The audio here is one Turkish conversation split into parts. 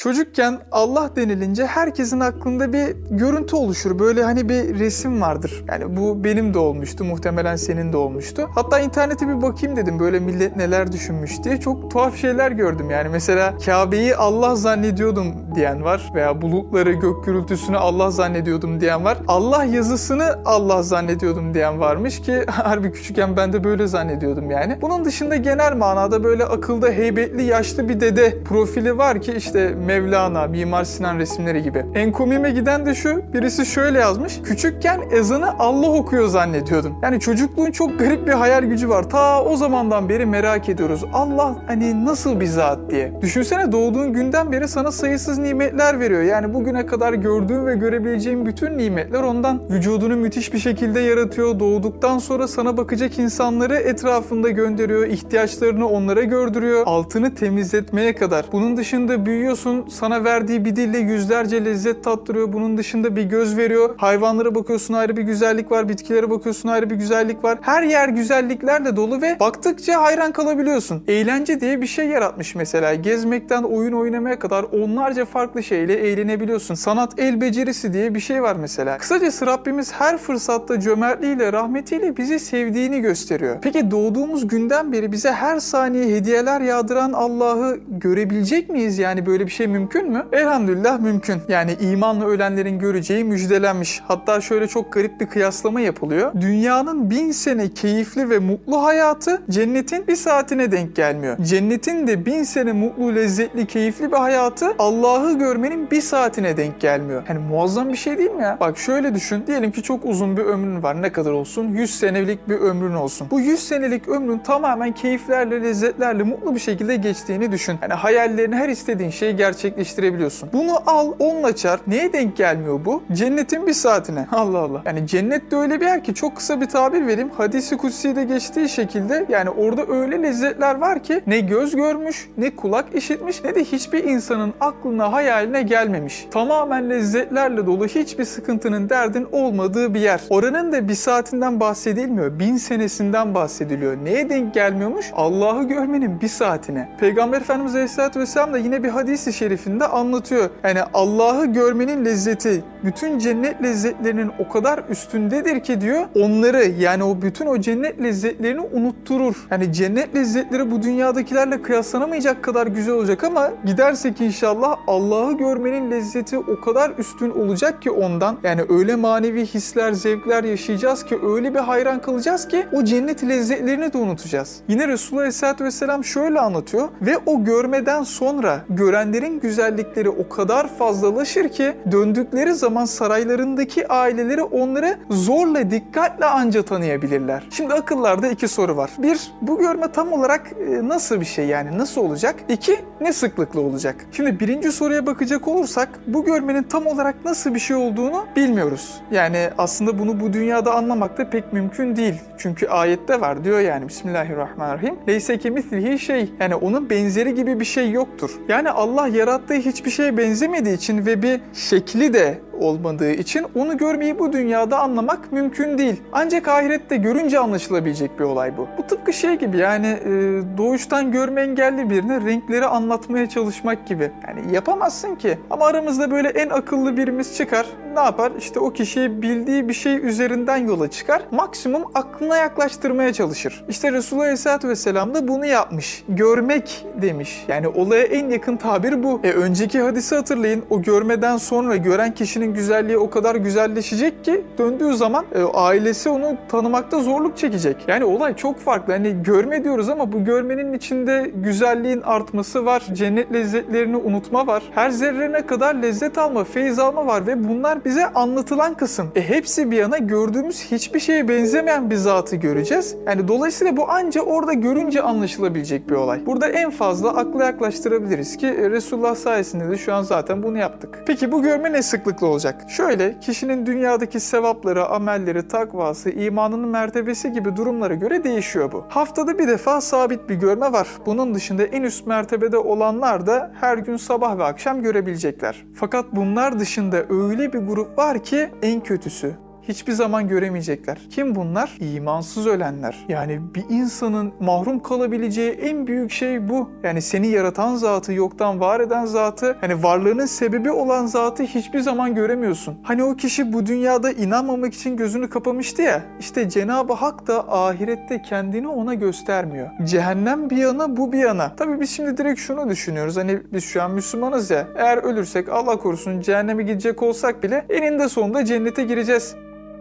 Çocukken Allah denilince herkesin aklında bir görüntü oluşur. Böyle hani bir resim vardır. Yani bu benim de olmuştu. Muhtemelen senin de olmuştu. Hatta internete bir bakayım dedim böyle millet neler düşünmüş diye. Çok tuhaf şeyler gördüm yani. Mesela Kabe'yi Allah zannediyordum diyen var. Veya bulutları, gök gürültüsünü Allah zannediyordum diyen var. Allah yazısını Allah zannediyordum diyen varmış ki harbi küçükken ben de böyle zannediyordum yani. Bunun dışında genel manada böyle akılda heybetli yaşlı bir dede profili var ki işte Mevlana, Mimar Sinan resimleri gibi. En komiğime giden de şu, birisi şöyle yazmış. Küçükken ezanı Allah okuyor zannediyordum. Yani çocukluğun çok garip bir hayal gücü var. Ta o zamandan beri merak ediyoruz. Allah hani nasıl bir zat diye. Düşünsene doğduğun günden beri sana sayısız nimetler veriyor. Yani bugüne kadar gördüğün ve görebileceğin bütün nimetler ondan. Vücudunu müthiş bir şekilde yaratıyor. Doğduktan sonra sana bakacak insanları etrafında gönderiyor. ihtiyaçlarını onlara gördürüyor. Altını temizletmeye kadar. Bunun dışında büyüyorsun, sana verdiği bir dille yüzlerce lezzet tattırıyor. Bunun dışında bir göz veriyor. Hayvanlara bakıyorsun ayrı bir güzellik var. Bitkilere bakıyorsun ayrı bir güzellik var. Her yer güzelliklerle dolu ve baktıkça hayran kalabiliyorsun. Eğlence diye bir şey yaratmış mesela. Gezmekten oyun oynamaya kadar onlarca farklı şeyle eğlenebiliyorsun. Sanat el becerisi diye bir şey var mesela. Kısacası Rabbimiz her fırsatta cömertliğiyle, rahmetiyle bizi sevdiğini gösteriyor. Peki doğduğumuz günden beri bize her saniye hediyeler yağdıran Allah'ı görebilecek miyiz? Yani böyle bir şey mümkün mü? Elhamdülillah mümkün. Yani imanla ölenlerin göreceği müjdelenmiş. Hatta şöyle çok garip bir kıyaslama yapılıyor. Dünyanın bin sene keyifli ve mutlu hayatı cennetin bir saatine denk gelmiyor. Cennetin de bin sene mutlu, lezzetli, keyifli bir hayatı Allah'ı görmenin bir saatine denk gelmiyor. Yani muazzam bir şey değil mi ya? Bak şöyle düşün. Diyelim ki çok uzun bir ömrün var. Ne kadar olsun? 100 senelik bir ömrün olsun. Bu 100 senelik ömrün tamamen keyiflerle, lezzetlerle, mutlu bir şekilde geçtiğini düşün. Yani hayallerini, her istediğin şeyi gerçekleştirebiliyorsun. Bunu al, onunla çarp. Neye denk gelmiyor bu? Cennetin bir saatine. Allah Allah. Yani cennet de öyle bir yer ki çok kısa bir tabir vereyim. Hadisi kutsi'de geçtiği şekilde yani orada öyle lezzetler var ki ne göz görmüş, ne kulak işitmiş, ne de hiçbir insanın aklına, hayaline gelmemiş. Tamamen lezzetlerle dolu hiçbir sıkıntının, derdin olmadığı bir yer. Oranın da bir saatinden bahsedilmiyor. Bin senesinden bahsediliyor. Neye denk gelmiyormuş? Allah'ı görmenin bir saatine. Peygamber Efendimiz Aleyhisselatü Vesselam da yine bir hadisi şerifinde anlatıyor. Yani Allah'ı görmenin lezzeti bütün cennet lezzetlerinin o kadar üstündedir ki diyor onları yani o bütün o cennet lezzetlerini unutturur. Yani cennet lezzetleri bu dünyadakilerle kıyaslanamayacak kadar güzel olacak ama gidersek inşallah Allah'ı görmenin lezzeti o kadar üstün olacak ki ondan. Yani öyle manevi hisler, zevkler yaşayacağız ki öyle bir hayran kalacağız ki o cennet lezzetlerini de unutacağız. Yine Resulullah Aleyhisselatü Vesselam şöyle anlatıyor ve o görmeden sonra görenlerin güzellikleri o kadar fazlalaşır ki döndükleri zaman saraylarındaki aileleri onları zorla dikkatle anca tanıyabilirler. Şimdi akıllarda iki soru var. Bir, bu görme tam olarak e, nasıl bir şey yani nasıl olacak? İki, ne sıklıkla olacak? Şimdi birinci soruya bakacak olursak bu görmenin tam olarak nasıl bir şey olduğunu bilmiyoruz. Yani aslında bunu bu dünyada anlamak da pek mümkün değil. Çünkü ayette var diyor yani Bismillahirrahmanirrahim. Leyse kemislihi şey yani onun benzeri gibi bir şey yoktur. Yani Allah yarattığı hiçbir şeye benzemediği için ve bir şekli de olmadığı için onu görmeyi bu dünyada anlamak mümkün değil. Ancak ahirette görünce anlaşılabilecek bir olay bu. Bu tıpkı şey gibi yani e, doğuştan görme engelli birine renkleri anlatmaya çalışmak gibi. Yani yapamazsın ki. Ama aramızda böyle en akıllı birimiz çıkar. Ne yapar? İşte o kişiyi bildiği bir şey üzerinden yola çıkar. Maksimum aklına yaklaştırmaya çalışır. İşte Resulullah Aleyhisselatü Vesselam da bunu yapmış. Görmek demiş. Yani olaya en yakın tabir bu. E önceki hadisi hatırlayın. O görmeden sonra gören kişinin güzelliği o kadar güzelleşecek ki döndüğü zaman e, ailesi onu tanımakta zorluk çekecek. Yani olay çok farklı. Hani görme diyoruz ama bu görmenin içinde güzelliğin artması var. Cennet lezzetlerini unutma var. Her zerrene kadar lezzet alma, feyiz alma var ve bunlar bize anlatılan kısım. E hepsi bir yana gördüğümüz hiçbir şeye benzemeyen bir zatı göreceğiz. Yani dolayısıyla bu anca orada görünce anlaşılabilecek bir olay. Burada en fazla akla yaklaştırabiliriz ki e, Resulullah sayesinde de şu an zaten bunu yaptık. Peki bu görme ne sıklıkla olacak? Şöyle kişinin dünyadaki sevapları, amelleri, takvası, imanının mertebesi gibi durumlara göre değişiyor bu. Haftada bir defa sabit bir görme var. Bunun dışında en üst mertebede olanlar da her gün sabah ve akşam görebilecekler. Fakat bunlar dışında öyle bir grup var ki en kötüsü hiçbir zaman göremeyecekler. Kim bunlar? İmansız ölenler. Yani bir insanın mahrum kalabileceği en büyük şey bu. Yani seni yaratan zatı, yoktan var eden zatı, hani varlığının sebebi olan zatı hiçbir zaman göremiyorsun. Hani o kişi bu dünyada inanmamak için gözünü kapamıştı ya. İşte Cenab-ı Hak da ahirette kendini ona göstermiyor. Cehennem bir yana bu bir yana. Tabii biz şimdi direkt şunu düşünüyoruz. Hani biz şu an Müslümanız ya. Eğer ölürsek Allah korusun cehenneme gidecek olsak bile eninde sonunda cennete gireceğiz.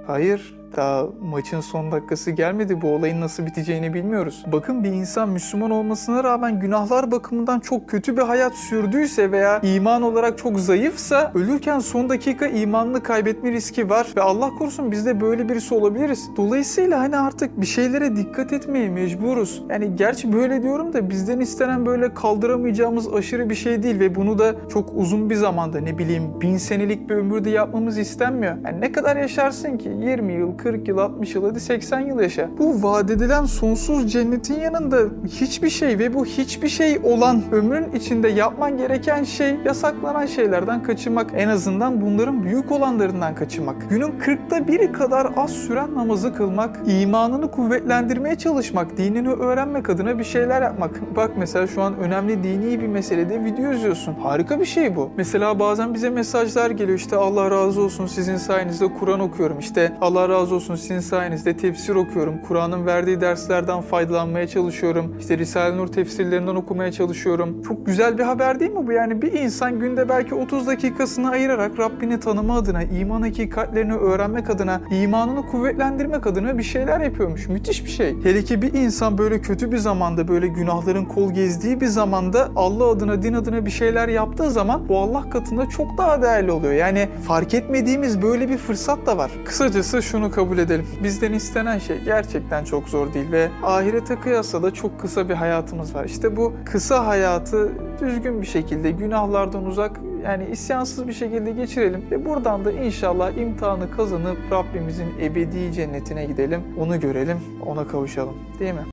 Hayır, daha maçın son dakikası gelmedi. Bu olayın nasıl biteceğini bilmiyoruz. Bakın bir insan Müslüman olmasına rağmen günahlar bakımından çok kötü bir hayat sürdüyse veya iman olarak çok zayıfsa ölürken son dakika imanını kaybetme riski var ve Allah korusun biz de böyle birisi olabiliriz. Dolayısıyla hani artık bir şeylere dikkat etmeye mecburuz. Yani gerçi böyle diyorum da bizden istenen böyle kaldıramayacağımız aşırı bir şey değil ve bunu da çok uzun bir zamanda ne bileyim bin senelik bir ömürde yapmamız istenmiyor. Yani ne kadar yaşarsın ki? 20 yıl, 40 yıl, 60 yıl hadi 80 yıl yaşa. Bu vaat edilen sonsuz cennetin yanında hiçbir şey ve bu hiçbir şey olan ömrün içinde yapman gereken şey yasaklanan şeylerden kaçınmak. En azından bunların büyük olanlarından kaçınmak. Günün 40'ta biri kadar az süren namazı kılmak, imanını kuvvetlendirmeye çalışmak, dinini öğrenmek adına bir şeyler yapmak. Bak mesela şu an önemli dini bir meselede video izliyorsun. Harika bir şey bu. Mesela bazen bize mesajlar geliyor işte Allah razı olsun sizin sayenizde Kur'an okuyorum. İşte Allah razı olsun sizin sayenizde tefsir okuyorum. Kur'an'ın verdiği derslerden faydalanmaya çalışıyorum. İşte Risale-i Nur tefsirlerinden okumaya çalışıyorum. Çok güzel bir haber değil mi bu? Yani bir insan günde belki 30 dakikasını ayırarak Rabbini tanıma adına, iman hakikatlerini öğrenmek adına, imanını kuvvetlendirmek adına bir şeyler yapıyormuş. Müthiş bir şey. Hele ki bir insan böyle kötü bir zamanda, böyle günahların kol gezdiği bir zamanda Allah adına, din adına bir şeyler yaptığı zaman bu Allah katında çok daha değerli oluyor. Yani fark etmediğimiz böyle bir fırsat da var. Kısacası şunu kabul edelim. Bizden istenen şey gerçekten çok zor değil ve ahirete kıyasla da çok kısa bir hayatımız var. İşte bu kısa hayatı düzgün bir şekilde günahlardan uzak yani isyansız bir şekilde geçirelim ve buradan da inşallah imtihanı kazanıp Rabbimizin ebedi cennetine gidelim. Onu görelim, ona kavuşalım. Değil mi?